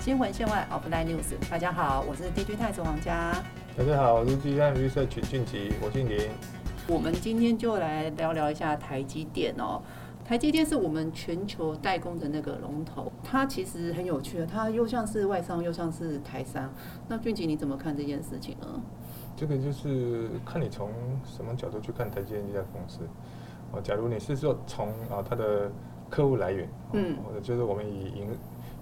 新闻线外 Offline News，大家好，我是 DJ 太子王佳。大家好，我是 DJ 绿色曲俊吉，我姓林。我们今天就来聊聊一下台积电哦。台积电是我们全球代工的那个龙头，它其实很有趣，它又像是外商，又像是台商。那俊吉你怎么看这件事情呢？这个就是看你从什么角度去看台积电这家公司。哦，假如你是说从啊它的客户来源，嗯，或者就是我们以营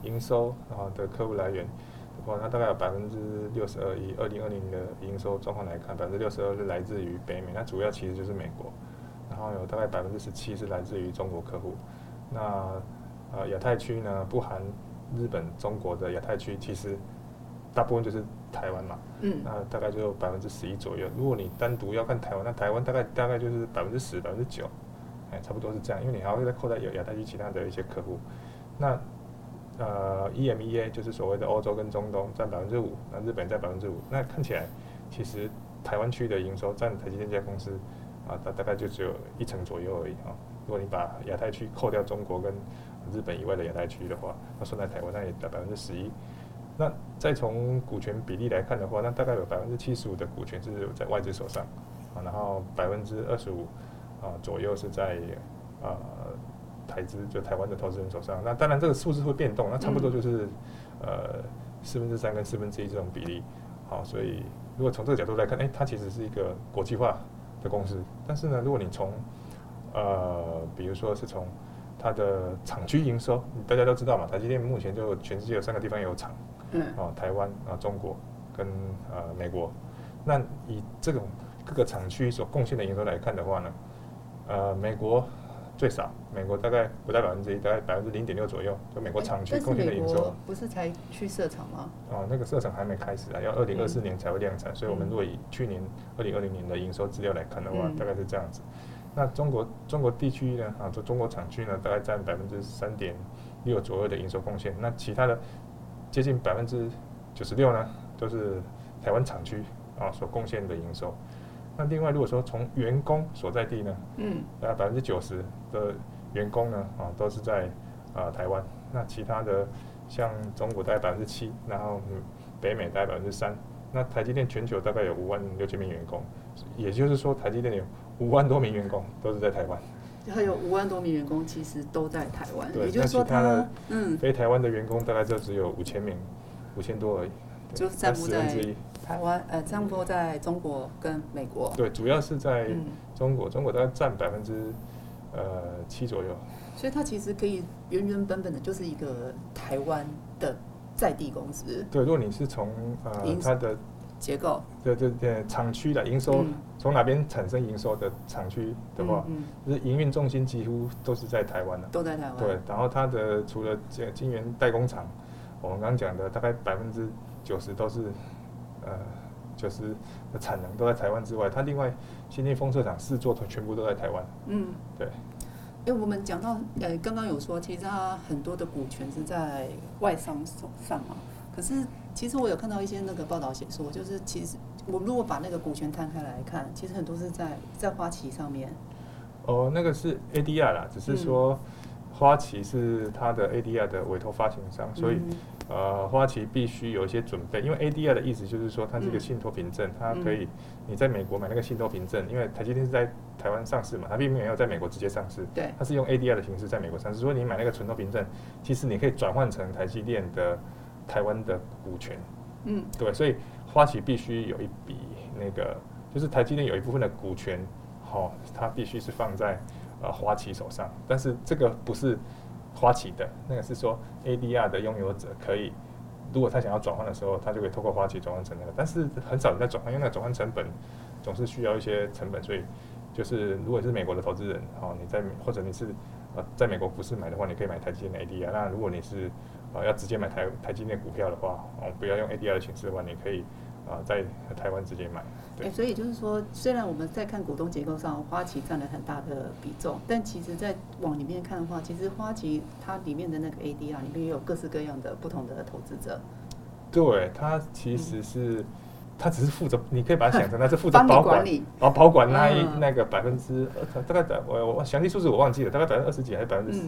营收啊的客户来源的话，它大概有百分之六十二，以二零二零的营收状况来看，百分之六十二是来自于北美，那主要其实就是美国，然后有大概百分之十七是来自于中国客户。那呃亚太区呢，不含日本、中国的亚太区，其实大部分就是台湾嘛，嗯，那大概就百分之十一左右。如果你单独要看台湾，那台湾大概大概就是百分之十、百分之九。哎，差不多是这样，因为你还会再扣在有亚太区其他的一些客户。那呃，EMEA 就是所谓的欧洲跟中东占百分之五，那日本占百分之五。那看起来其实台湾区的营收占台积电这家公司啊，大大概就只有一成左右而已啊。如果你把亚太区扣掉中国跟日本以外的亚太区的话，那算在台湾那也在百分之十一。那再从股权比例来看的话，那大概有百分之七十五的股权是在外资手上啊，然后百分之二十五。啊，左右是在呃台资就台湾的投资人手上。那当然这个数字会变动，那差不多就是呃四分之三跟四分之一这种比例。好，所以如果从这个角度来看，哎，它其实是一个国际化的公司。但是呢，如果你从呃比如说是从它的厂区营收，大家都知道嘛，台积电目前就全世界有三个地方有厂，嗯，哦台湾啊中国跟呃美国。那以这种各个厂区所贡献的营收来看的话呢？呃，美国最少，美国大概不到百分之一，大概百分之零点六左右，就美国厂区贡献的营收。不是才去设厂吗？哦，那个设厂还没开始啊，要二零二四年才会量产，所以我们如果以去年二零二零年的营收资料来看的话，大概是这样子。那中国中国地区呢？啊，就中国厂区呢，大概占百分之三点六左右的营收贡献。那其他的接近百分之九十六呢，都是台湾厂区啊所贡献的营收。那另外，如果说从员工所在地呢，嗯，大概百分之九十的员工呢，啊，都是在啊台湾。那其他的像中国大概百分之七，然后北美大概百分之三。那台积电全球大概有五万六千名员工，也就是说台积电有五万多名员工都是在台湾。还有五万多名员工其实都在台湾，也就是说他嗯，非台湾的员工大概就只有五千名，五千多而已，就占不在。台湾呃，差不多在中国跟美国。对，主要是在中国，中国大概占百分之呃七左右。所以它其实可以原原本本的就是一个台湾的在地公司。对，如果你是从呃它的结构，对对对，厂区的营收从哪边产生营收的厂区的话，就是营运重心几乎都是在台湾的。都在台湾。对，然后它的除了这金源代工厂，我们刚刚讲的大概百分之九十都是。呃，就是的产能都在台湾之外，它另外先进封测厂四座全部都在台湾。嗯，对。因为我们讲到呃，刚刚有说，其实它很多的股权是在外商手上嘛。可是其实我有看到一些那个报道写说，就是其实我们如果把那个股权摊开来看，其实很多是在在花旗上面。哦，那个是 ADR 啦，只是说花旗是它的 ADR 的委托发行商，所以。呃，花旗必须有一些准备，因为 ADR 的意思就是说，它是一个信托凭证，它可以你在美国买那个信托凭证，因为台积电是在台湾上市嘛，它并没有在美国直接上市，对，它是用 ADR 的形式在美国上市，如果你买那个存托凭证，其实你可以转换成台积电的台湾的股权，嗯，对，所以花旗必须有一笔那个，就是台积电有一部分的股权，好，它必须是放在呃花旗手上，但是这个不是。花旗的那个是说 ADR 的拥有者可以，如果他想要转换的时候，他就可以透过花旗转换成那个，但是很少人在转换，因为那转换成本总是需要一些成本，所以就是如果是美国的投资人，哦，你在或者你是呃在美国股市买的话，你可以买台积电的 ADR。那如果你是呃要直接买台台积电股票的话，哦，不要用 ADR 的形式的话，你可以啊在台湾直接买。哎，所以就是说，虽然我们在看股东结构上，花旗占了很大的比重，但其实，在往里面看的话，其实花旗它里面的那个 ADR 里面也有各式各样的不同的投资者。对，它其实是，它只是负责，你可以把它想成它是负责 保管，然后保管那一那个百分之大概在，我我详细数字我忘记了，大概百分之二十几还是百分之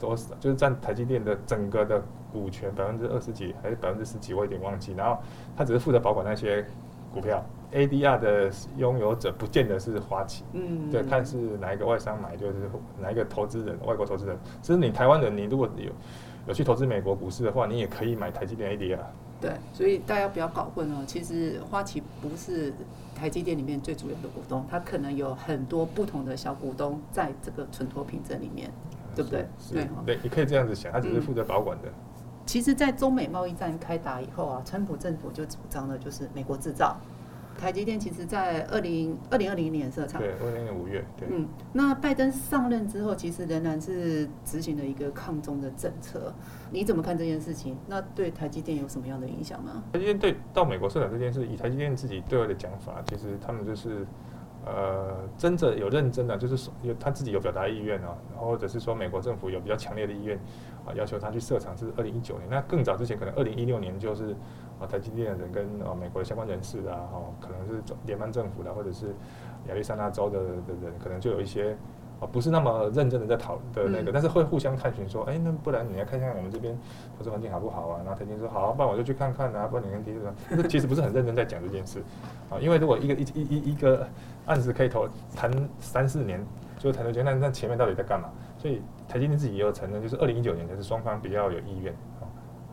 多少，就是占台积电的整个的股权百分之二十几还是百分之十几，我有点忘记。然后他只是负责保管那些股票，ADR 的拥有者不见得是花旗，嗯，对，看是哪一个外商买，就是哪一个投资人，外国投资人。其实你台湾人，你如果有有去投资美国股市的话，你也可以买台积电 ADR。对，所以大家不要搞混哦。其实花旗不是台积电里面最主要的股东，它可能有很多不同的小股东在这个存托凭证里面，对不对？对，对，你可以这样子想，他只是负责保管的。其实，在中美贸易战开打以后啊，川普政府就主张的就是美国制造。台积电其实，在二零二零二零年设厂，对，二零年五月，对。嗯，那拜登上任之后，其实仍然是执行了一个抗中的政策。你怎么看这件事情？那对台积电有什么样的影响吗？台积电对到美国设厂这件事，以台积电自己对外的讲法，其实他们就是。呃，真的有认真的，就是说有他自己有表达意愿啊，或者是说美国政府有比较强烈的意愿啊，要求他去设厂是二零一九年。那更早之前可能二零一六年就是啊，台积电的人跟啊美国的相关人士啊，哦，可能是联邦政府的或者是亚利桑那州的的人，可能就有一些。啊，不是那么认真的在讨的那个，但是会互相探寻说，哎，那不然你来看看我们这边投资环境好不好啊？然后台金说好，不然我就去看看啊，不然你跟提说，其实不是很认真在讲这件事啊，因为如果一个一一一一个案子可以投谈三四年，就谈多久，那那前面到底在干嘛？所以台积电自己也有承认，就是二零一九年才是双方比较有意愿。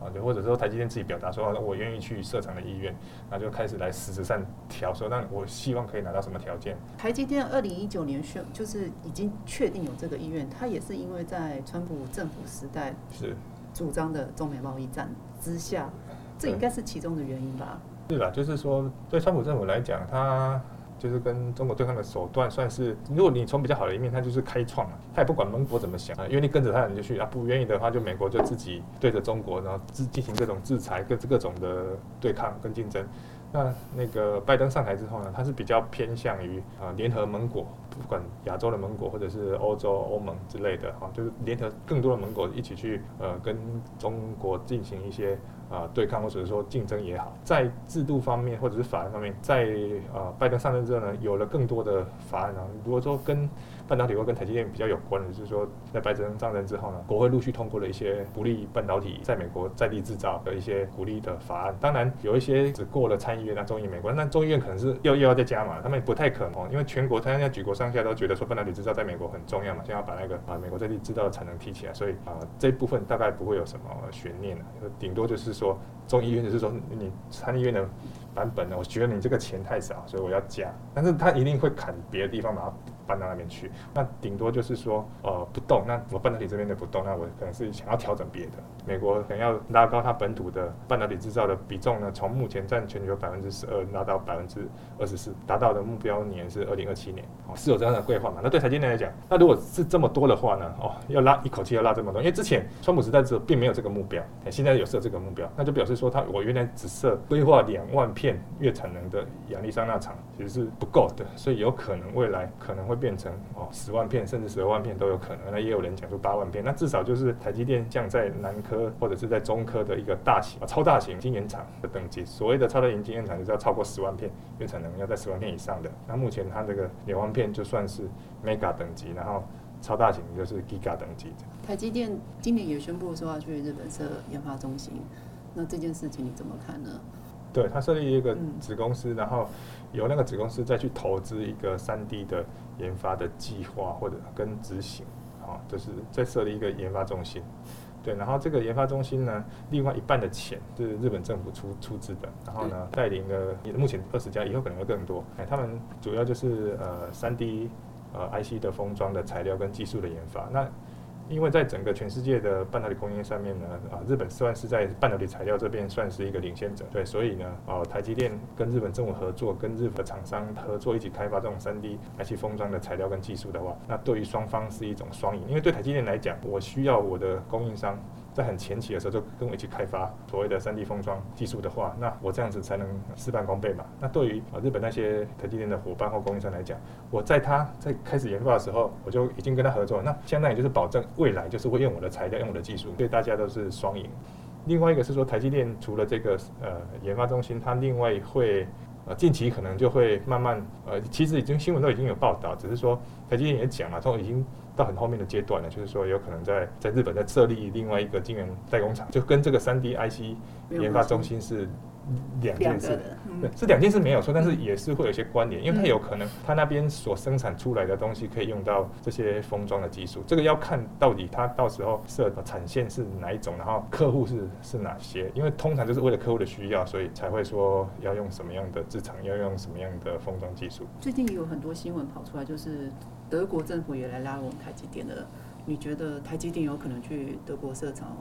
啊，就或者说台积电自己表达说，我愿意去设厂的意愿，那就开始来实质上调，说那我希望可以拿到什么条件？台积电二零一九年宣就是已经确定有这个意愿，它也是因为在川普政府时代是主张的中美贸易战之下，这应该是其中的原因吧？是吧？就是说对川普政府来讲，他。就是跟中国对抗的手段，算是如果你从比较好的一面，他就是开创了，他也不管盟国怎么想啊，愿意跟着他你就去啊，不愿意的话就美国就自己对着中国，然后自进行各种制裁、各各种的对抗跟竞争。那那个拜登上台之后呢，他是比较偏向于啊联合盟国，不管亚洲的盟国或者是欧洲欧盟之类的哈，就是联合更多的盟国一起去呃跟中国进行一些啊对抗或者说竞争也好，在制度方面或者是法案方面，在呃拜登上任之后呢，有了更多的法案啊，如果说跟半导体会跟台积电比较有关的，就是说在拜登上任之后呢，国会陆续通过了一些鼓励半导体在美国在地制造的一些鼓励的法案，当然有一些只过了参。议院那众议美国，那众议院可能是又又要再加嘛，他们不太可能，因为全国他现在举国上下都觉得说半导体制造在美国很重要嘛，先要把那个把美国在地制造的产能提起来，所以啊这部分大概不会有什么悬念了，顶多就是说众议院就是说你参议院的版本呢，我觉得你这个钱太少，所以我要加，但是他一定会砍别的地方把它。搬到那边去，那顶多就是说，呃，不动。那我半导体这边的不动，那我可能是想要调整别的。美国可能要拉高它本土的半导体制造的比重呢，从目前占全球百分之十二拉到百分之二十四，达到的目标年是二零二七年。哦，是有这样的规划嘛？那对台积电来讲，那如果是这么多的话呢？哦，要拉一口气要拉这么多，因为之前川普时代的时候并没有这个目标，现在有设这个目标，那就表示说，他我原来只设规划两万片月产能的亚利桑那厂其实是不够的，所以有可能未来可能会。变成哦十万片甚至十二万片都有可能，那也有人讲出八万片，那至少就是台积电降在南科或者是在中科的一个大型、啊超大型晶圆厂的等级。所谓的超大型晶圆厂就是要超过十万片，月产能要在十万片以上的。那目前它这个两万片就算是 mega 等级，然后超大型就是 giga 等级。台积电今年也宣布说要去日本设研发中心，那这件事情你怎么看呢？对，它设立一个子公司，然后由那个子公司再去投资一个三 D 的研发的计划或者跟执行，好，就是再设立一个研发中心。对，然后这个研发中心呢，另外一半的钱是日本政府出出资的，然后呢带领了目前二十家，以后可能会更多。哎，他们主要就是呃三 D 呃 IC 的封装的材料跟技术的研发。那因为在整个全世界的半导体供应链上面呢，啊，日本算是在半导体材料这边算是一个领先者，对，所以呢，啊，台积电跟日本政府合作，跟日本厂商合作一起开发这种三 D IC 封装的材料跟技术的话，那对于双方是一种双赢，因为对台积电来讲，我需要我的供应商。在很前期的时候就跟我一起开发所谓的三 D 封装技术的话，那我这样子才能事半功倍嘛。那对于啊日本那些台积电的伙伴或供应商来讲，我在他在开始研发的时候，我就已经跟他合作，那相当于就是保证未来就是会用我的材料、用我的技术，对大家都是双赢。另外一个是说，台积电除了这个呃研发中心，它另外会呃，近期可能就会慢慢，呃，其实已经新闻都已经有报道，只是说台积电也讲了，从已经到很后面的阶段呢，就是说有可能在在日本在设立另外一个晶圆代工厂，就跟这个三 D IC 研发中心是。两件事，对，是两件事没有错，但是也是会有一些关联，因为它有可能它那边所生产出来的东西可以用到这些封装的技术，这个要看到底它到时候设的产线是哪一种，然后客户是是哪些，因为通常就是为了客户的需要，所以才会说要用什么样的制厂，要用什么样的封装技术。最近有很多新闻跑出来，就是德国政府也来拉拢台积电的，你觉得台积电有可能去德国设厂？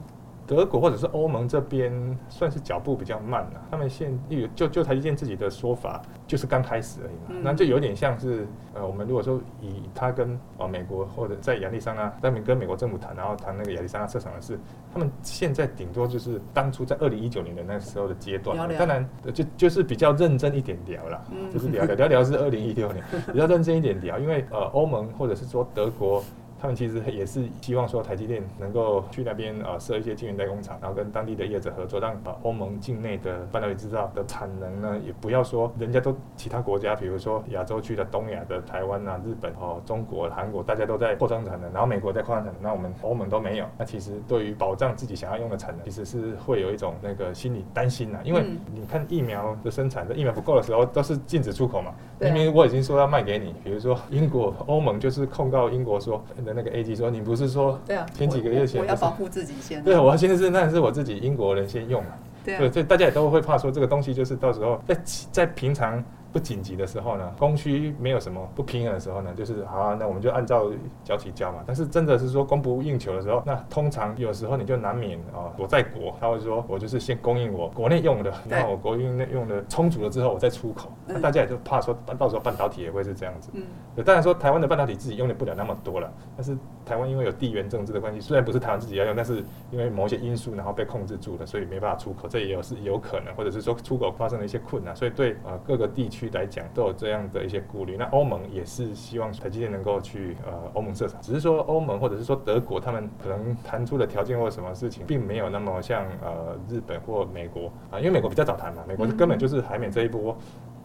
德国或者是欧盟这边算是脚步比较慢了，他们现有就就台积电自己的说法，就是刚开始而已嘛，那就有点像是呃，我们如果说以他跟呃美国或者在亚利桑那他们跟美国政府谈，然后谈那个亚利桑那设厂的事，他们现在顶多就是当初在二零一九年的那时候的阶段，当然就就是比较认真一点聊了，就是聊聊聊聊是二零一六年，比较认真一点聊，因为呃欧盟或者是说德国。他们其实也是希望说台积电能够去那边呃设一些晶圆代工厂，然后跟当地的业者合作，让呃欧盟境内的半导体制造的产能呢，也不要说人家都其他国家，比如说亚洲区的东亚的台湾啊、日本哦、中国、韩国，大家都在扩张产能，然后美国在扩张产能，那我们欧盟都没有。那其实对于保障自己想要用的产能，其实是会有一种那个心理担心呐，因为你看疫苗的生产，的疫苗不够的时候都是禁止出口嘛。明明我已经说要卖给你，比如说英国、欧盟就是控告英国说。的那个 A G 说，你不是说对啊，前几个月前我要保护自己先，对，我要先是那是我自己英国人先用嘛，对，所以大家也都会怕说这个东西就是到时候在在平常。不紧急的时候呢，供需没有什么不平衡的时候呢，就是好，那我们就按照交期交嘛。但是真的是说供不应求的时候，那通常有时候你就难免啊，我在国，他会说我就是先供应我国内用的，然后我国内用的充足了之后，我再出口。那大家也就怕说，到时候半导体也会是这样子。嗯。当然说台湾的半导体自己用的不了那么多了，但是台湾因为有地缘政治的关系，虽然不是台湾自己要用，但是因为某些因素然后被控制住了，所以没办法出口。这也有是有可能，或者是说出口发生了一些困难，所以对啊各个地区来讲都有这。样的一些顾虑，那欧盟也是希望台积电能够去呃欧盟设厂，只是说欧盟或者是说德国，他们可能谈出的条件或什么事情，并没有那么像呃日本或美国啊，因为美国比较早谈嘛，美国根本就是海免这一波。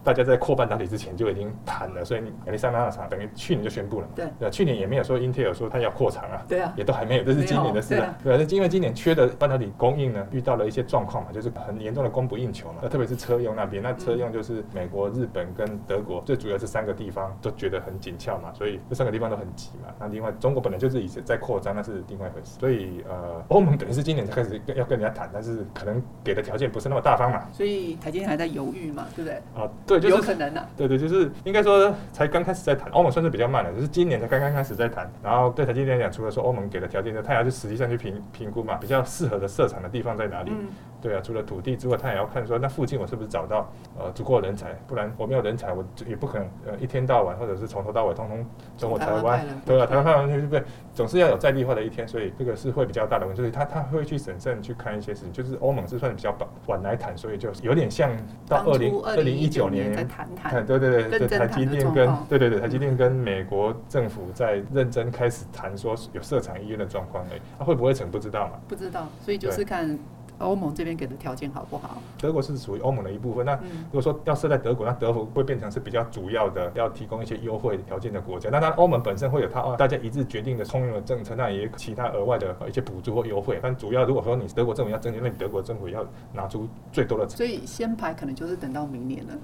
大家在扩半导体之前就已经谈了，所以亚利桑那厂等于去年就宣布了。对，去年也没有说 Intel 说它要扩厂啊。对啊，也都还没有，这是今年的事啊。对啊，是因为今年缺的半导体供应呢，遇到了一些状况嘛，就是很严重的供不应求嘛。那特别是车用那边，那车用就是美国、日本跟德国，最主要这三个地方都觉得很紧俏嘛，所以这三个地方都很急嘛。那另外中国本来就是以前在扩张，那是另外一回事。所以呃，欧盟等于是今年才开始要跟人家谈，但是可能给的条件不是那么大方嘛。所以台积电还在犹豫嘛，对不对？啊，对，就是有可能的。对对，就是应该说才刚开始在谈，欧盟算是比较慢的，就是今年才刚刚开始在谈。然后对台积电来讲，除了说欧盟给的条件，他也要去实际上去评评估嘛，比较适合的设厂的地方在哪里。对啊，除了土地之外，他也要看说那附近我是不是找到呃足够的人才，不然我没有人才，我也不可能呃一天到晚或者是从头到尾通通中国台湾，对啊，台湾派完对不对？总是要有在地化的一天，所以这个是会比较大的问题。所以他他会去审慎去看一些事情，就是欧盟是算比较晚来谈，所以就有点像到二零二零一九年在谈谈，对对对，台积电跟对对对台积电跟美国政府在认真开始谈说有设厂医院的状况已，他会不会成不知道嘛？不知道，所以就是看。欧盟这边给的条件好不好？德国是属于欧盟的一部分。那如果说要设在德国，那德国会变成是比较主要的，要提供一些优惠条件的国家。那当然，欧盟本身会有它大家一致决定的通用的政策，那也有其他额外的一些补助或优惠。但主要如果说你德国政府要增加，那你德国政府要拿出最多的。所以先排可能就是等到明年了。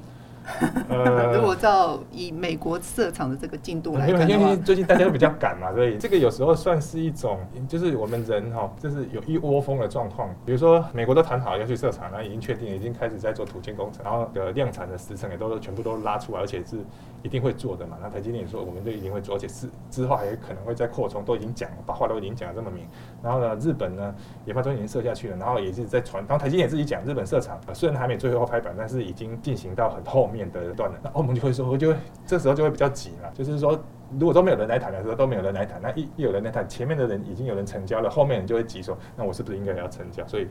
如果照以美国设厂的这个进度来看因为最近大家都比较赶嘛，所以这个有时候算是一种，就是我们人哈，就是有一窝蜂的状况。比如说美国都谈好要去设厂，然后已经确定，已经开始在做土建工程，然后的量产的时程也都全部都拉出来，而且是一定会做的嘛。那台积电也说，我们就一定会做，而且是之后还可能会再扩充，都已经讲，把话都已经讲的这么明。然后呢，日本呢研发中心已经设下去了，然后也是在传。然后台积电自己讲，日本设厂虽然还没最后拍板，但是已经进行到很后面。面的段了，那欧盟就会说，我就会这时候就会比较急嘛，就是说，如果都没有人来谈的时候，都没有人来谈，那一一有人来谈，前面的人已经有人成交了，后面人就会急说，那我是不是应该要成交？所以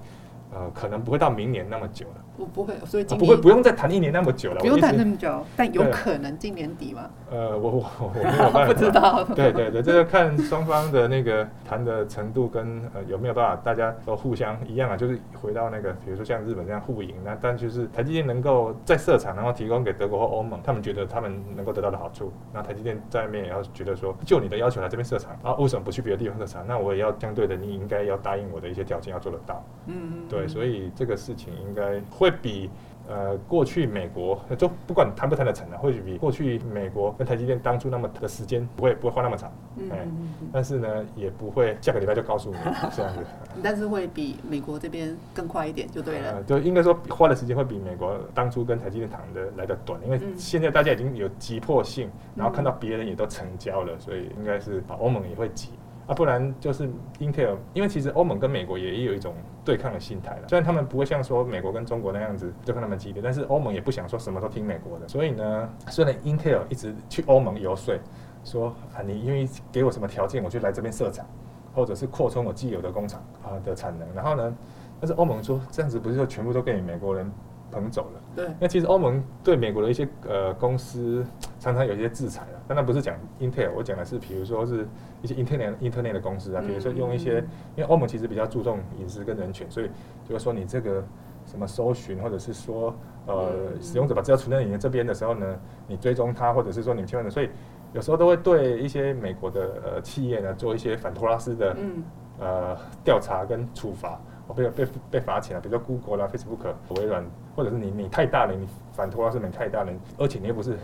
呃，可能不会到明年那么久了。我不会，所以不会不用再谈一年那么久了。不用谈那么久，但有可能今年底吗？呃，我我我没有办法，不知道。对对对，这个看双方的那个谈的程度跟呃有没有办法，大家都互相一样啊，就是回到那个，比如说像日本这样互赢，那但就是台积电能够在设厂，然后提供给德国或欧盟，他们觉得他们能够得到的好处，那台积电在外面也要觉得说，就你的要求来这边设厂，啊，为什么不去别的地方设厂？那我也要相对的，你应该要答应我的一些条件要做得到。嗯嗯。对，所以这个事情应该会比。呃，过去美国就不管谈不谈得成了，或许比过去美国跟台积电当初那么的时间不会不会花那么长，哎，但是呢，也不会下个礼拜就告诉你这样子。但是会比美国这边更快一点，就对了。就应该说花的时间会比美国当初跟台积电谈的来的短，因为现在大家已经有急迫性，然后看到别人也都成交了，所以应该是欧盟也会急。啊，不然就是 Intel，因为其实欧盟跟美国也有一种对抗的心态了。虽然他们不会像说美国跟中国那样子对抗那么激烈，但是欧盟也不想说什么都听美国的。所以呢，虽然 Intel 一直去欧盟游说，说啊，你愿意给我什么条件，我就来这边设厂，或者是扩充我既有的工厂啊的产能。然后呢，但是欧盟说这样子不是说全部都被美国人捧走了？对。那其实欧盟对美国的一些呃公司 常常有一些制裁了，但那不是讲 Intel，我讲的是比如说是。一些 Internet Internet 的公司啊，比如说用一些，因为欧盟其实比较注重隐私跟人权，所以就是说你这个什么搜寻，或者是说呃使用者把资料存在你这边的时候呢，你追踪他，或者是说你千万的，所以有时候都会对一些美国的呃企业呢做一些反托拉斯的呃调查跟处罚，我被被被罚钱了，比如说 Google 啦、Facebook、微软，或者是你你太大了，你反托拉斯你太大了，而且你又不是。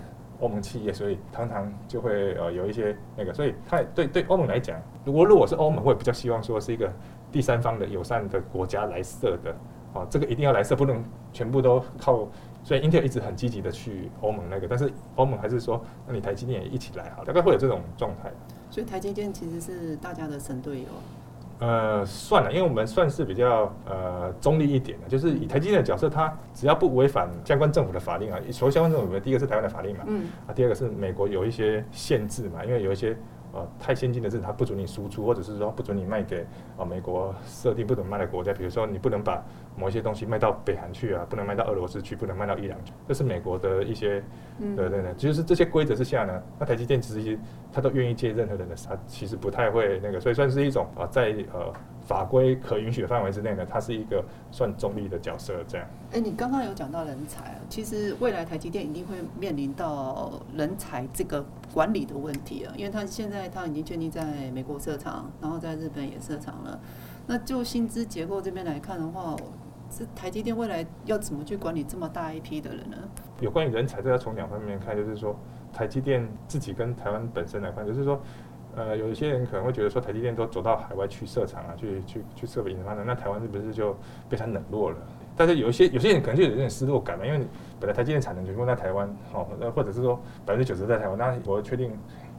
欧盟企业，所以常常就会呃有一些那个，所以它对对欧盟来讲，如果如果是欧盟，会比较希望说是一个第三方的友善的国家来设的，啊，这个一定要来设，不能全部都靠。所以 Intel 一直很积极的去欧盟那个，但是欧盟还是说，那你台积电也一起来哈，大概会有这种状态。所以台积电其实是大家的神队友。呃，算了，因为我们算是比较呃中立一点的，就是以台积电的角色，它只要不违反相关政府的法令啊，所谓相关政府的第一个是台湾的法令嘛，嗯，啊，第二个是美国有一些限制嘛，因为有一些。呃，太先进的是它不准你输出，或者是说不准你卖给啊美国设定不准卖的国家，比如说你不能把某一些东西卖到北韩去啊，不能卖到俄罗斯去，不能卖到伊朗去，这是美国的一些，对对对，就是这些规则之下呢，那台积电其实它都愿意借任何人的，它其实不太会那个，所以算是一种啊在呃。法规可允许的范围之内呢，它是一个算中立的角色，这样。哎，你刚刚有讲到人才，其实未来台积电一定会面临到人才这个管理的问题啊，因为它现在它已经确定在美国设厂，然后在日本也设厂了。那就薪资结构这边来看的话，是台积电未来要怎么去管理这么大一批的人呢？有关于人才，这要从两方面看，就是说台积电自己跟台湾本身来看，就是说。呃，有一些人可能会觉得说，台积电都走到海外去设厂啊，去去去设备研发的，那台湾是不是就被它冷落了？但是有一些有些人可能就有点失落感嘛，因为本来台积电产能全部在台湾，哦，那或者是说百分之九十在台湾，那我确定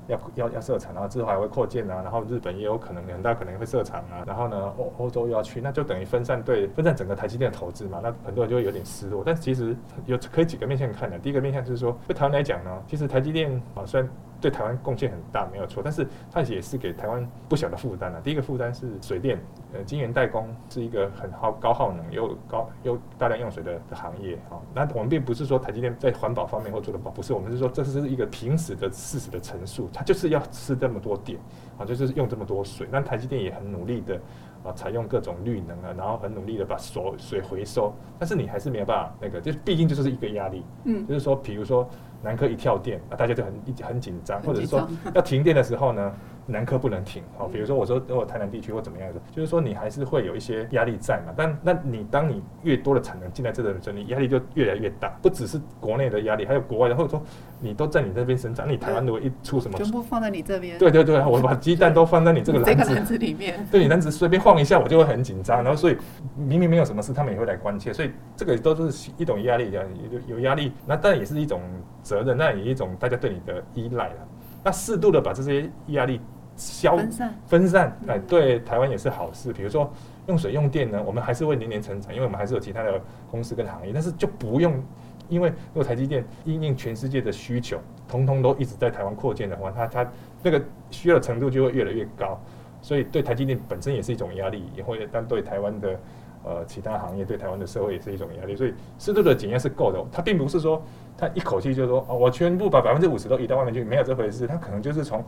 要要要设厂，然后之后还会扩建啊，然后日本也有可能很大可能会设厂啊，然后呢欧欧洲又要去，那就等于分散对分散整个台积电的投资嘛，那很多人就会有点失落。但其实有可以几个面向看的，第一个面向就是说，对台湾来讲呢，其实台积电啊虽然。对台湾贡献很大，没有错，但是它也是给台湾不小的负担了。第一个负担是水电，呃，晶圆代工是一个很耗高耗能又高又大量用水的的行业啊。那我们并不是说台积电在环保方面或做的不好，不是，我们是说这是一个平时的事实的陈述，它就是要吃这么多电啊，就是用这么多水。那台积电也很努力的啊，采用各种绿能啊，然后很努力的把所水回收，但是你还是没有办法那个，就毕竟就是一个压力，嗯，就是说，比如说。南科一跳电啊，大家就很很紧张，或者是说要停电的时候呢？南科不能停，哦，比如说我说如果台南地区或怎么样的，就是说你还是会有一些压力在嘛。但那你当你越多的产能进来这个时候，你压力就越来越大，不只是国内的压力，还有国外的，或者说你都在你这边生产，你台湾如果一出什么，全部放在你这边，对对对，我把鸡蛋都放在你这个篮子篮子里面，对你篮子随便晃一下，我就会很紧张。然后所以明明没有什么事，他们也会来关切，所以这个都是一种压力，有有压力，那当然也是一种责任，那也一种大家对你的依赖了。那适度的把这些压力。消分散，分散，哎，对台湾也是好事。比如说用水用电呢，我们还是会年年成长，因为我们还是有其他的公司跟行业，但是就不用，因为如果台积电应应全世界的需求，通通都一直在台湾扩建的话，它它那个需要的程度就会越来越高，所以对台积电本身也是一种压力，也会但对台湾的呃其他行业，对台湾的社会也是一种压力。所以适度的检验是够的，它并不是说它一口气就说哦，我全部把百分之五十都移到外面去，没有这回事。它可能就是从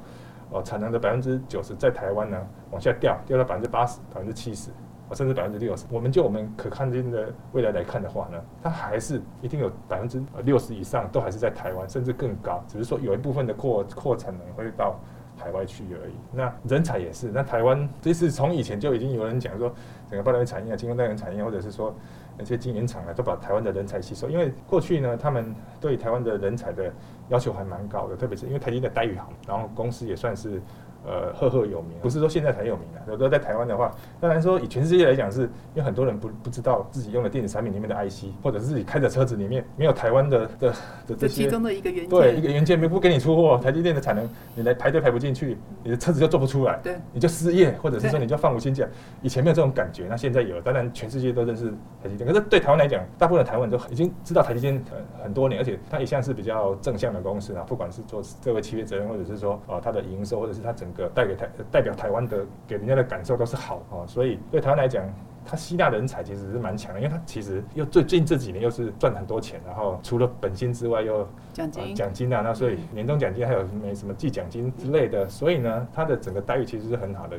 哦产能的百分之九十在台湾呢往下掉，掉到百分之八十、百分之七十。甚至百分之六十，我们就我们可看见的未来来看的话呢，它还是一定有百分之六十以上都还是在台湾，甚至更高。只是说有一部分的扩扩产能会到海外去而已。那人才也是，那台湾这是从以前就已经有人讲说，整个半导体产业、晶圆代工产业，或者是说那些晶圆厂啊，都把台湾的人才吸收。因为过去呢，他们对台湾的人才的要求还蛮高的，特别是因为台积的待遇好，然后公司也算是。呃，赫赫有名，不是说现在才有名啊。有时候在台湾的话，当然说以全世界来讲，是因为很多人不不知道自己用的电子产品里面的 IC，或者是自己开的车子里面没有台湾的的的这些。其中的一个元件。对，一个元件不给你出货，台积电的产能你来排队排不进去，你的车子就做不出来，对，你就失业，或者是说你就放无薪假。以前没有这种感觉，那现在有。当然全世界都认识台积电，可是对台湾来讲，大部分的台湾人都已经知道台积电很很多年，而且它一向是比较正向的公司啊，不管是做这个企业责任，或者是说啊它的营收，或者是它整个带给台。代表台湾的给人家的感受都是好哦，所以对台湾来讲，它吸纳人才其实是蛮强的，因为它其实又最近这几年又是赚很多钱，然后除了本薪之外又奖金奖金啊，那所以年终奖金还有没什么计奖金之类的，所以呢，它的整个待遇其实是很好的。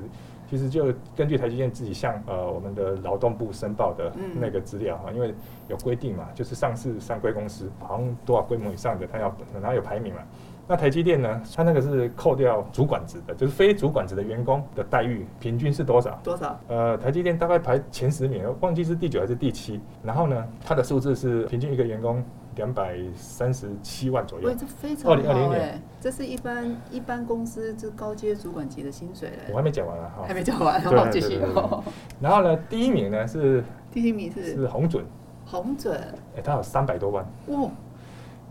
其实就根据台积电自己向呃我们的劳动部申报的那个资料哈，因为有规定嘛，就是上市上规公司好像多少规模以上的，它要然后有排名嘛。那台积电呢？它那个是扣掉主管职的，就是非主管职的员工的待遇平均是多少？多少？呃，台积电大概排前十名，忘记是第九还是第七。然后呢，它的数字是平均一个员工两百三十七万左右。这非常好哎！这是一般一般公司这高阶主管级的薪水嘞。我还没讲完啊，哈，还没讲完，好继续。然后呢，第一名呢是第一名是是红准，红准，哎，他有三百多万。哇！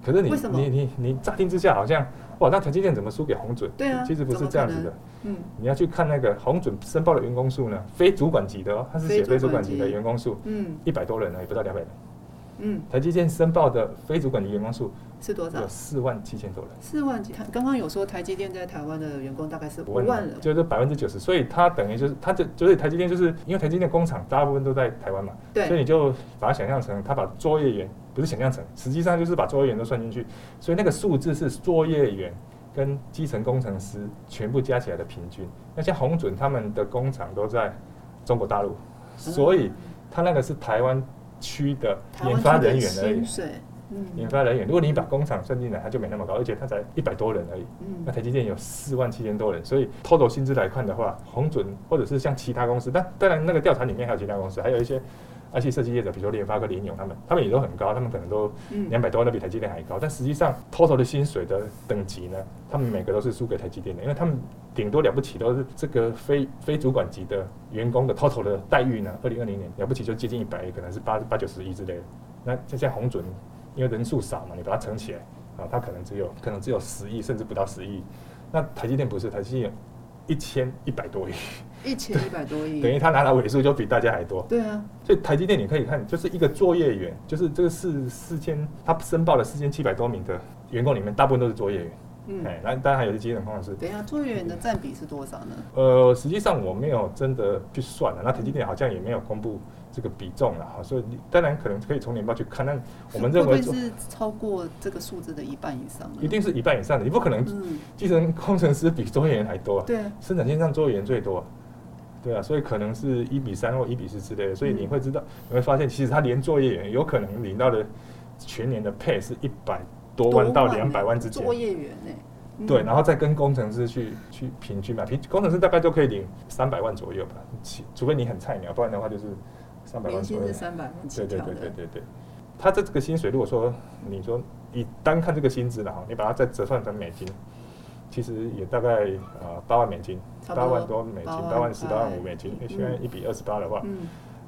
可是你你你你乍听之下好像哇，那台积电怎么输给红准？对啊，其实不是这样子的。嗯，你要去看那个红准申报的员工数呢，非主管级的哦，他是写非主管级的员工数，嗯，一百多人呢，也不到两百人。嗯，台积电申报的非主管级员工数是多少？有四万七千多人。四万几？刚刚有说台积电在台湾的员工大概是五万人，就是百分之九十。所以它等于就是它就就是台积电，就是因为台积电工厂大部分都在台湾嘛，对，所以你就把它想象成，他把作业员。不是想象成，实际上就是把作业员都算进去，所以那个数字是作业员跟基层工程师全部加起来的平均。那像红准他们的工厂都在中国大陆，所以他那个是台湾区的研发人员而已。嗯研发人员，如果你把工厂算进来，它就没那么高，而且它才一百多人而已。那台积电有四万七千多人，所以 total 薪资来看的话，红准或者是像其他公司，但当然那个调查里面还有其他公司，还有一些。而且设计业者，比如说联发科、联咏他们，他们也都很高，他们可能都两百多万，都比台积电还高。但实际上，total 的薪水的等级呢，他们每个都是输给台积电的，因为他们顶多了不起都是这个非非主管级的员工的 total 的待遇呢，二零二零年了不起就接近一百亿，可能是八八九十亿之类的。那就像红准，因为人数少嘛，你把它乘起来啊，它可能只有可能只有十亿，甚至不到十亿。那台积电不是，台积电一千一百多亿。一千一百多亿，等于他拿的尾数就比大家还多。对啊，所以台积电你可以看，就是一个作业员，就是这个四四千，他申报了四千七百多名的员工里面，大部分都是作业员。嗯，哎，那当然还有些基层工程师。等一下，作业员的占比是多少呢？呃，实际上我没有真的去算了，那台积电好像也没有公布这个比重了哈，所以当然可能可以从年报去看。但我们认为是超过这个数字的一半以上。一定是一半以上的，你不可能 基层工程师比作业员还多啊。对，生产线上作业员最多。对啊，所以可能是一比三或一比四之类的，所以你会知道，你会发现其实他连作业员有可能领到的全年的配是一百多万到两百万之间。作业员呢？对，然后再跟工程师去去平均嘛，平工程师大概就可以领三百万左右吧，除非你很菜鸟，不然的话就是三百万左右。是三百万对对对对对对，他的这个薪水，如果说你说你单看这个薪资的哈，你把它再折算成美金。其实也大概呃八万美金，八万多美金，八万四、八万五美金。现在一比二十八的话，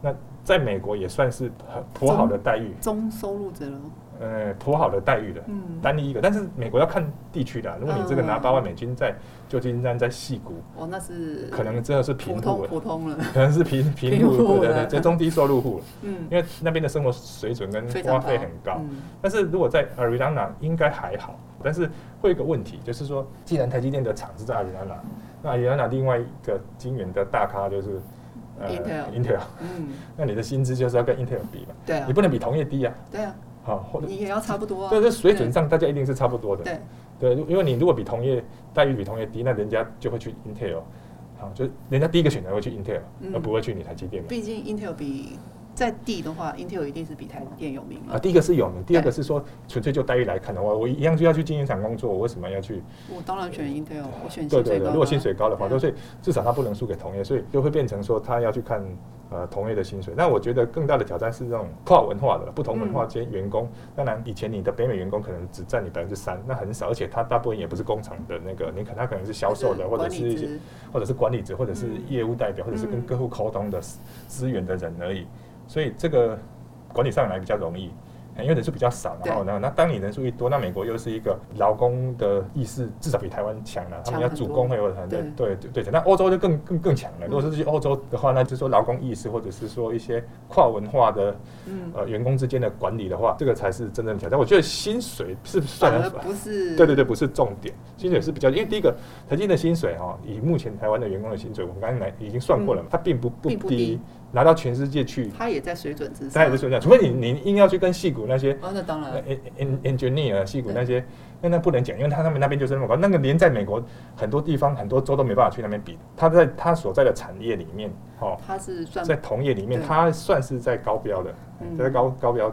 那在美国也算是很颇好的待遇。中收入者了。呃，颇好的待遇的，单一一个。但是美国要看地区的，如果你这个拿八万美金在旧金山在细谷，哦，那是可能真的是贫户，普通了，可能是贫贫户，对对对，中低收入户。嗯，因为那边的生活水准跟花费很高。但是如果在 Arizona 应该还好。但是会有一个问题，就是说，既然台积电的厂是在阿里安纳，那阿里安纳另外一个晶圆的大咖就是 Intel，嗯，那你的薪资就是要跟 Intel 比嘛，对啊，你不能比同业低啊，对啊，好，或者你也要差不多啊，对，这水准上大家一定是差不多的，对，对，因为你如果比同业待遇比同业低，那人家就会去 Intel，好，就人家第一个选择会去 Intel，而不会去你台积电，毕竟 Intel 比。在地的话，Intel 一定是比台电有名啊。第一个是有名，第二个是说纯粹就待遇来看的话，我一样就要去晶圆厂工作，我为什么要去？我当然选 Intel，我选对对对，如果薪水高的话，所以至少他不能输给同业，所以就会变成说他要去看呃同业的薪水。那我觉得更大的挑战是这种跨文化的不同文化间员工。当然以前你的北美员工可能只占你百分之三，那很少，而且他大部分也不是工厂的那个，你可他可能是销售的，或者是一些或者是管理者，或者是业务代表，或者是跟客户沟通的资源的人而已。所以这个管理上来比较容易。因为人数比较少，然后呢，那当你人数一多，那美国又是一个劳工的意识至少比台湾强了，他们要主工会或者对对对对，那欧洲就更更更强了。如果是去欧洲的话，那就说劳工意识或者是说一些跨文化的呃员工之间的管理的话，这个才是真正的挑战。我觉得薪水是算不是 对对对，不是重点，薪水是比较，因为第一个台积的薪水哈，以目前台湾的员工的薪水，我们刚才已经算过了嘛，它并不不低，拿到全世界去，它也在水准之上，它也在水准，除非你你硬要去跟戏骨。那些哦，那当然，en engineer 戏骨那些，那那不能讲，因为他他们那边就是那么高，那个连在美国很多地方很多州都没办法去那边比。他在他所在的产业里面，哦，他是算在同业里面，他算是在高标的，在高高标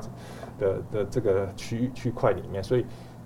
的的这个区区块里面，所以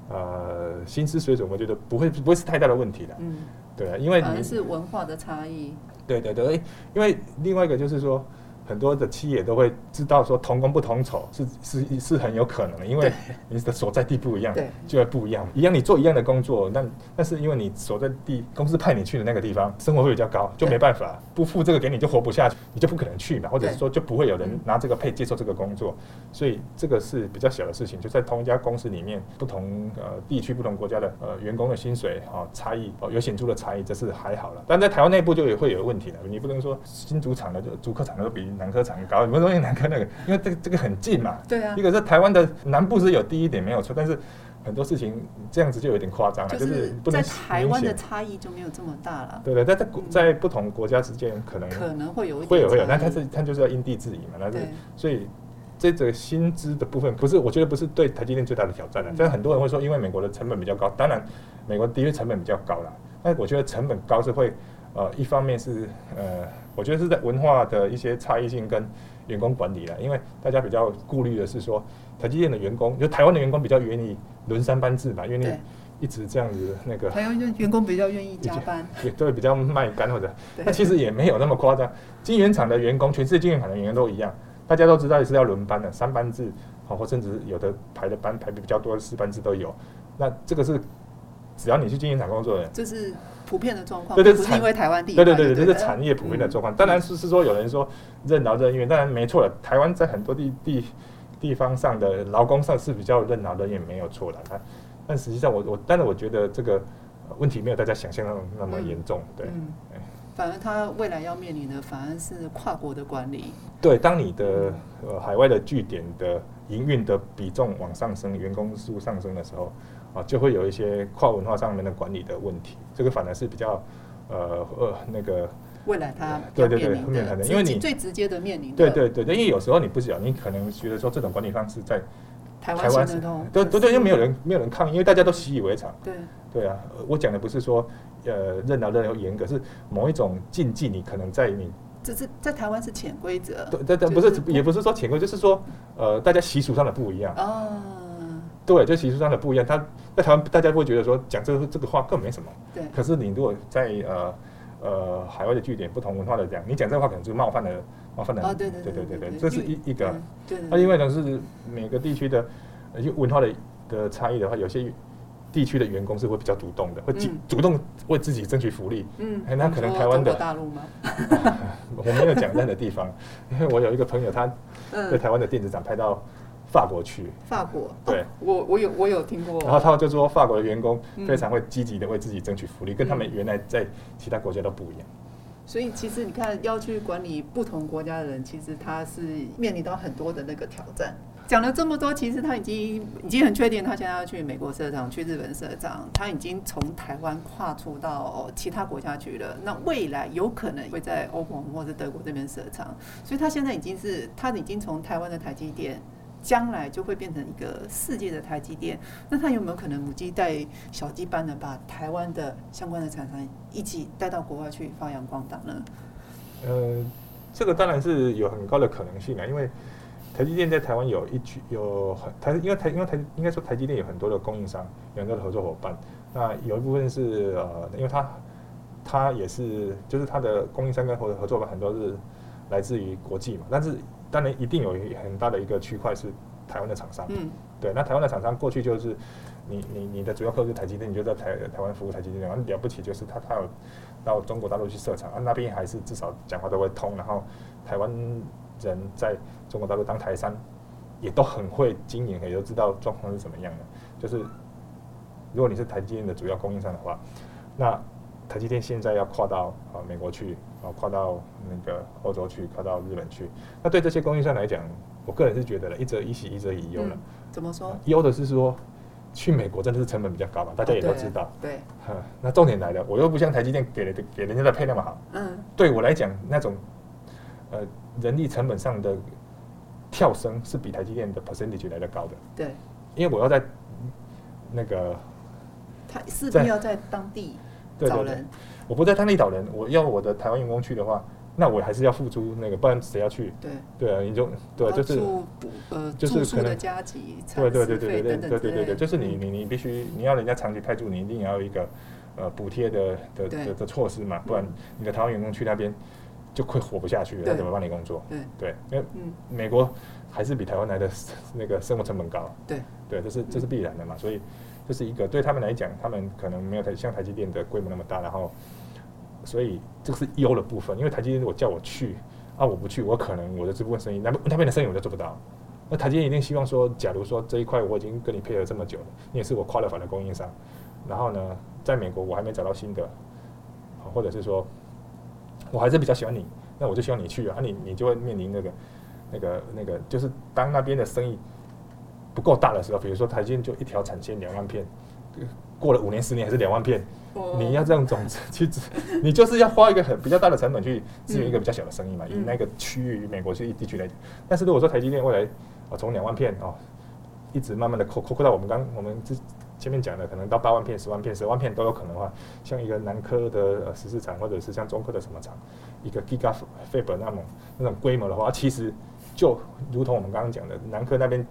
呃，薪资水准我觉得不会不会是太大的问题的。嗯，对啊，因为你是文化的差异。对对对，因为另外一个就是说。很多的企业都会知道说同工不同酬是是是很有可能的，因为你的所在地不一样，就会不一样。一样你做一样的工作，但但是因为你所在地公司派你去的那个地方，生活费比较高，就没办法不付这个给你就活不下去，你就不可能去嘛，或者是说就不会有人拿这个配接受这个工作，所以这个是比较小的事情。就在同一家公司里面，不同呃地区、不同国家的呃员工的薪水啊差异哦有显著的差异，这是还好了。但在台湾内部就也会有问题了，你不能说新主厂的就主客厂的都比。南科厂高，什么东西南科那个？因为这个这个很近嘛。对啊。一个是台湾的南部是有低一点没有错，但是很多事情这样子就有点夸张了，就是不能在台湾的差异就没有这么大了。对对，在在在不同国家之间可能可能会有会有会有，但它是它就是要因地制宜嘛，那是所以这个薪资的部分不是我觉得不是对台积电最大的挑战了。但很多人会说，因为美国的成本比较高，当然美国的确成本比较高了，但我觉得成本高是会。呃，一方面是呃，我觉得是在文化的一些差异性跟员工管理了，因为大家比较顾虑的是说，台积电的员工，就台湾的员工比较愿意轮三班制吧，愿意一直这样子那个。台湾员工比较愿意加班，也对，比较卖干或者，那其实也没有那么夸张。晶圆厂的员工，全世界晶圆厂的员工都一样，大家都知道是要轮班的，三班制，好，或甚至有的排的班排的比较多，四班制都有。那这个是只要你去晶圆厂工作的，就是。普遍的状况，对对，是因为台湾地对对对这是产业普遍的状况。当然是是说有人说任劳任怨，当然没错了。台湾在很多地地地方上的劳工上是比较任劳任怨，没有错的。但但实际上，我我但是我觉得这个问题没有大家想象那么那么严重。对，反而他未来要面临的反而是跨国的管理。对，当你的呃海外的据点的营运的比重往上升，员工数上升的时候。啊，就会有一些跨文化上面的管理的问题，这个反而是比较，呃呃那个未来他对对对面临的，因为你最直接的面临对对对对，因为有时候你不晓得，你可能觉得说这种管理方式在台湾是对对对，又没有人没有人抗议，因为大家都习以为常。对对啊，我讲的不是说呃任劳任怨严格，是某一种禁忌，你可能在你只是在台湾是潜规则，对对对，不是也不是说潜规，就是说呃大家习俗上的不一样哦。对，就习俗上的不一样。他在台湾，大家会觉得说讲这个这个话更没什么。对。可是你如果在呃呃海外的据点，不同文化的讲，你讲这个话可能就冒犯了冒犯了。啊，对对对对对。这是一一个。对。那另外呢是每个地区的文化的的差异的话，有些地区的员工是会比较主动的，会主主动为自己争取福利。嗯。那可能台湾的大陆吗？我没有讲那的地方，因为我有一个朋友，他在台湾的电子展拍到。法国去，法国，对我我有我有听过。然后他就说，法国的员工非常会积极的为自己争取福利，跟他们原来在其他国家都不一样。所以其实你看，要去管理不同国家的人，其实他是面临到很多的那个挑战。讲了这么多，其实他已经已经很确定，他现在要去美国设厂，去日本设厂，他已经从台湾跨出到其他国家去了。那未来有可能会在欧盟或者德国这边设厂，所以他现在已经是他已经从台湾的台积电，将来就会变成一个世界的台积电。那他有没有可能母鸡带小鸡般的把台湾的相关的厂商一起带到国外去发扬光大呢？呃，这个当然是有很高的可能性啊，因为。台积电在台湾有一区有很台，因为台因为台应该说台积电有很多的供应商，有很多的合作伙伴。那有一部分是呃，因为它它也是就是它的供应商跟合合作伙伴很多是来自于国际嘛，但是当然一定有很大的一个区块是台湾的厂商。嗯。对，那台湾的厂商过去就是你你你的主要客户是台积电，你就在台台湾服务台积电，然后了不起就是他他有到中国大陆去设厂，啊那边还是至少讲话都会通，然后台湾。人在中国大陆当台商，也都很会经营，也都知道状况是怎么样的。就是如果你是台积电的主要供应商的话，那台积电现在要跨到啊美国去，啊跨到那个欧洲去，跨到日本去。那对这些供应商来讲，我个人是觉得了，一则以喜，一则以忧了。怎么说？忧的是说去美国真的是成本比较高嘛，大家也都知道。对。那重点来了，我又不像台积电给的给人家的配那么好。嗯。对我来讲，那种呃。人力成本上的跳升是比台积电的 percentage 来的高的。对，因为我要在那个，他势必要在当地找人。我不在当地找人，我要我的台湾员工去的话，那我还是要付出那个，不然谁要去？对，对啊，你就对，就是呃，就是可能加急，对对对对对对对对对对，就是你你你必须你要人家长期派驻，你一定要有一个呃补贴的的的的措施嘛，不然你的台湾员工去那边。就会活不下去，他怎么帮你工作？对，因为美国还是比台湾来的那个生活成本高。对，对，这是这是必然的嘛。所以这是一个对他们来讲，他们可能没有台像台积电的规模那么大，然后所以这个是优的部分。因为台积电如果叫我去啊，我不去，我可能我的这部分生意那那边的生意我就做不到。那台积电一定希望说，假如说这一块我已经跟你配合这么久了，你也是我跨了法的供应商，然后呢，在美国我还没找到新的，或者是说。我还是比较喜欢你，那我就希望你去啊，你你就会面临那个、那个、那个，就是当那边的生意不够大的时候，比如说台积电就一条产线两万片，过了五年十年还是两万片，你要这样种子去，你就是要花一个很比较大的成本去支援一个比较小的生意嘛，以那个区域美国区地区来讲。但是如果说台积电未来啊从两万片哦，一直慢慢的扩扩扩到我们刚我们之。前面讲的可能到八万片、十万片、十万片都有可能的话，像一个南科的十四厂，或者是像中科的什么厂，一个 Giga Fab 那种那种规模的话，其实就如同我们刚刚讲的，南科那边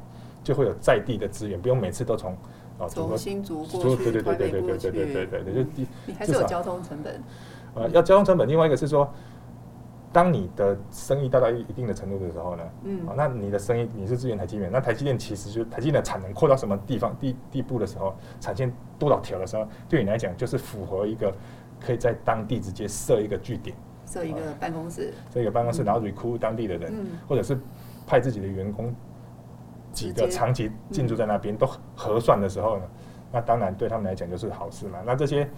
就会有在地的资源，不用每次都从啊从新竹过去，对对对对对对对对对对，就你还是有交通成本。呃，要交通成本，另外一个是说。当你的生意达到一一定的程度的时候呢，嗯，那你的生意你是支援台积电，那台积电其实就台积电的产能扩到什么地方地地步的时候，产线多少条的时候，对你来讲就是符合一个可以在当地直接设一个据点，设一个办公室，设一个办公室，然后 recruit 当地的人，或者是派自己的员工几个长期进驻在那边都核算的时候呢，那当然对他们来讲就是好事嘛。那这些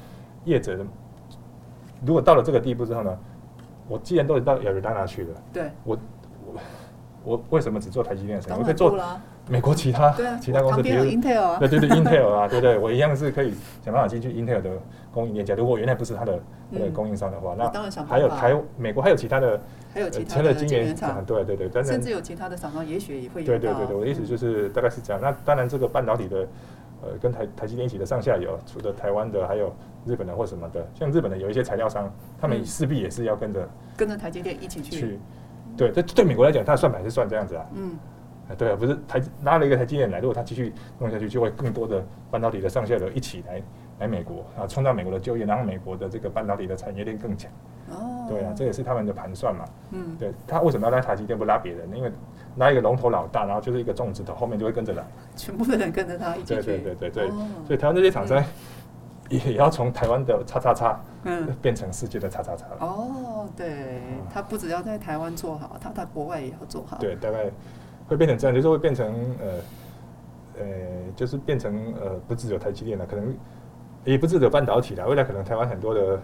业者如果到了这个地步之后呢？我既然都到亚特兰大去了，对，我我我为什么只做台积电的生意？我可以做美国其他其他公司，比如 Intel 啊，对对对，Intel 啊，对对，我一样是可以想办法进去 Intel 的供应链。假如我原来不是它的的供应商的话，那当然想还有还有美国还有其他的，还有其他的晶圆厂，对对对，甚至有其他的厂商，也许也会有。对对对对，我的意思就是大概是这样。那当然，这个半导体的呃，跟台台积电一起的上下游，除了台湾的，还有。日本的或什么的，像日本的有一些材料商，他们势必也是要跟着跟着台积电一起去。去，对，这对美国来讲，它的算盘是算这样子啊。嗯，对啊，不是台拉了一个台积电来，如果他继续弄下去，就会更多的半导体的上下游一起来来美国啊，创造美国的就业，然后美国的这个半导体的产业链更强。哦，对啊，这也是他们的盘算嘛。嗯，对他为什么要拉台积电不拉别人？因为拉一个龙头老大，然后就是一个种子头，后面就会跟着来，全部的人跟着他一起去。对对对对对，所以台湾这些厂商。也要从台湾的叉叉叉，嗯，变成世界的叉叉叉了哦，对，他不只要在台湾做好，他在国外也要做好。对，大概会变成这样，就是会变成呃呃，就是变成呃，不只有台积电了，可能也不只有半导体了，未来可能台湾很多的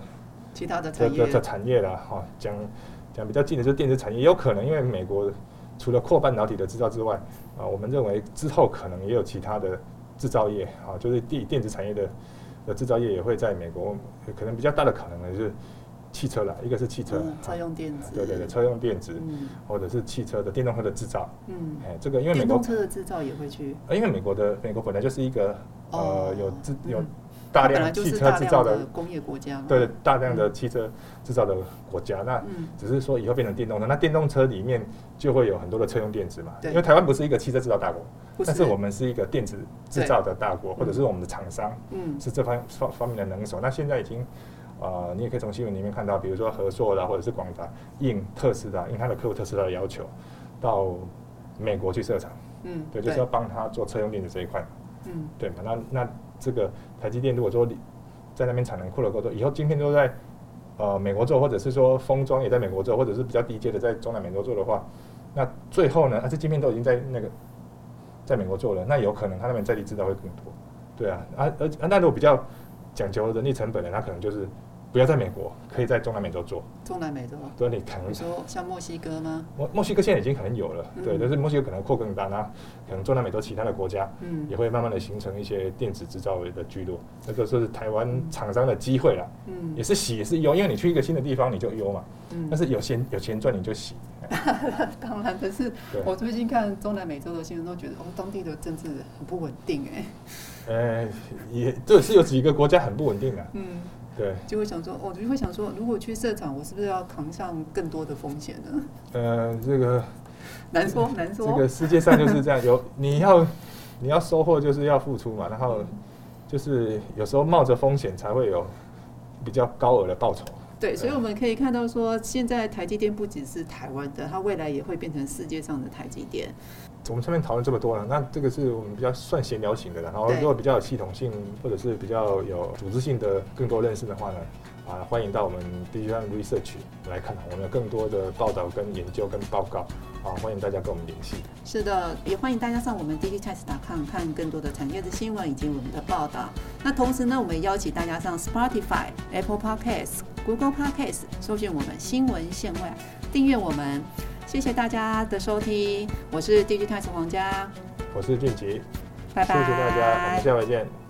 其他的产业的产业啦，哈，讲讲比较近的就是电子产业，也有可能因为美国除了扩半导体的制造之外，啊，我们认为之后可能也有其他的制造业，啊，就是电电子产业的的制造业也会在美国，可能比较大的可能呢是。汽车了，一个是汽车，车用电子，对对对，车用电子，或者是汽车的电动车的制造，嗯，哎，这个因为美国车的制造也会去，因为美国的美国本来就是一个呃有制有大量汽车制造的工业国家，对大量的汽车制造的国家，那只是说以后变成电动车，那电动车里面就会有很多的车用电子嘛，因为台湾不是一个汽车制造大国，但是我们是一个电子制造的大国，或者是我们的厂商，嗯，是这方方方面的能手，那现在已经。啊，你也可以从新闻里面看到，比如说合作的或者是广达应特斯拉，应他的客户特斯拉的要求，到美国去设厂，嗯，对，就是要帮他做车用电子这一块，嗯，对嘛？那那这个台积电如果说在那边产能扩了够多，以后晶片都在呃美国做，或者是说封装也在美国做，或者是比较低阶的在中南美洲做的话，那最后呢，啊，这晶片都已经在那个在美国做了，那有可能他那边在地制造会更多，对啊，啊而啊那如果比较讲究人力成本的，那可能就是。不要在美国，可以在中南美洲做。中南美洲，对，你可能说像墨西哥吗？墨墨西哥现在已经可能有了，对，但是墨西哥可能扩更大，那可能中南美洲其他的国家，嗯，也会慢慢的形成一些电子制造的聚落，那个是台湾厂商的机会了，嗯，也是喜也是忧，因为你去一个新的地方你就忧嘛，嗯，但是有钱有钱赚你就喜。当然，可是我最近看中南美洲的新闻都觉得，哦，当地的政治很不稳定，哎，呃，也这是有几个国家很不稳定啊，嗯。对，就会想说，我就会想说，如果去社场，我是不是要扛上更多的风险呢？呃，这个难说 难说。这个世界上就是这样，有你要你要收获，就是要付出嘛。然后就是有时候冒着风险，才会有比较高额的报酬。对，所以我们可以看到说，现在台积电不只是台湾的，它未来也会变成世界上的台积电。我们上面讨论这么多了，那这个是我们比较算闲聊型的了，然后如果比较有系统性或者是比较有组织性的更多认识的话呢，啊，欢迎到我们 Digital Research 来看，我们有更多的报道跟研究跟报告，啊，欢迎大家跟我们联系。是的，也欢迎大家上我们 Digitimes.com 看更多的产业的新闻以及我们的报道。那同时呢，我们也邀请大家上 Spotify、Apple Podcasts、Google Podcasts 搜寻我们新闻线外，订阅我们。谢谢大家的收听，我是 D G 太子皇家，我是俊杰，拜拜，谢谢大家，我们下回见。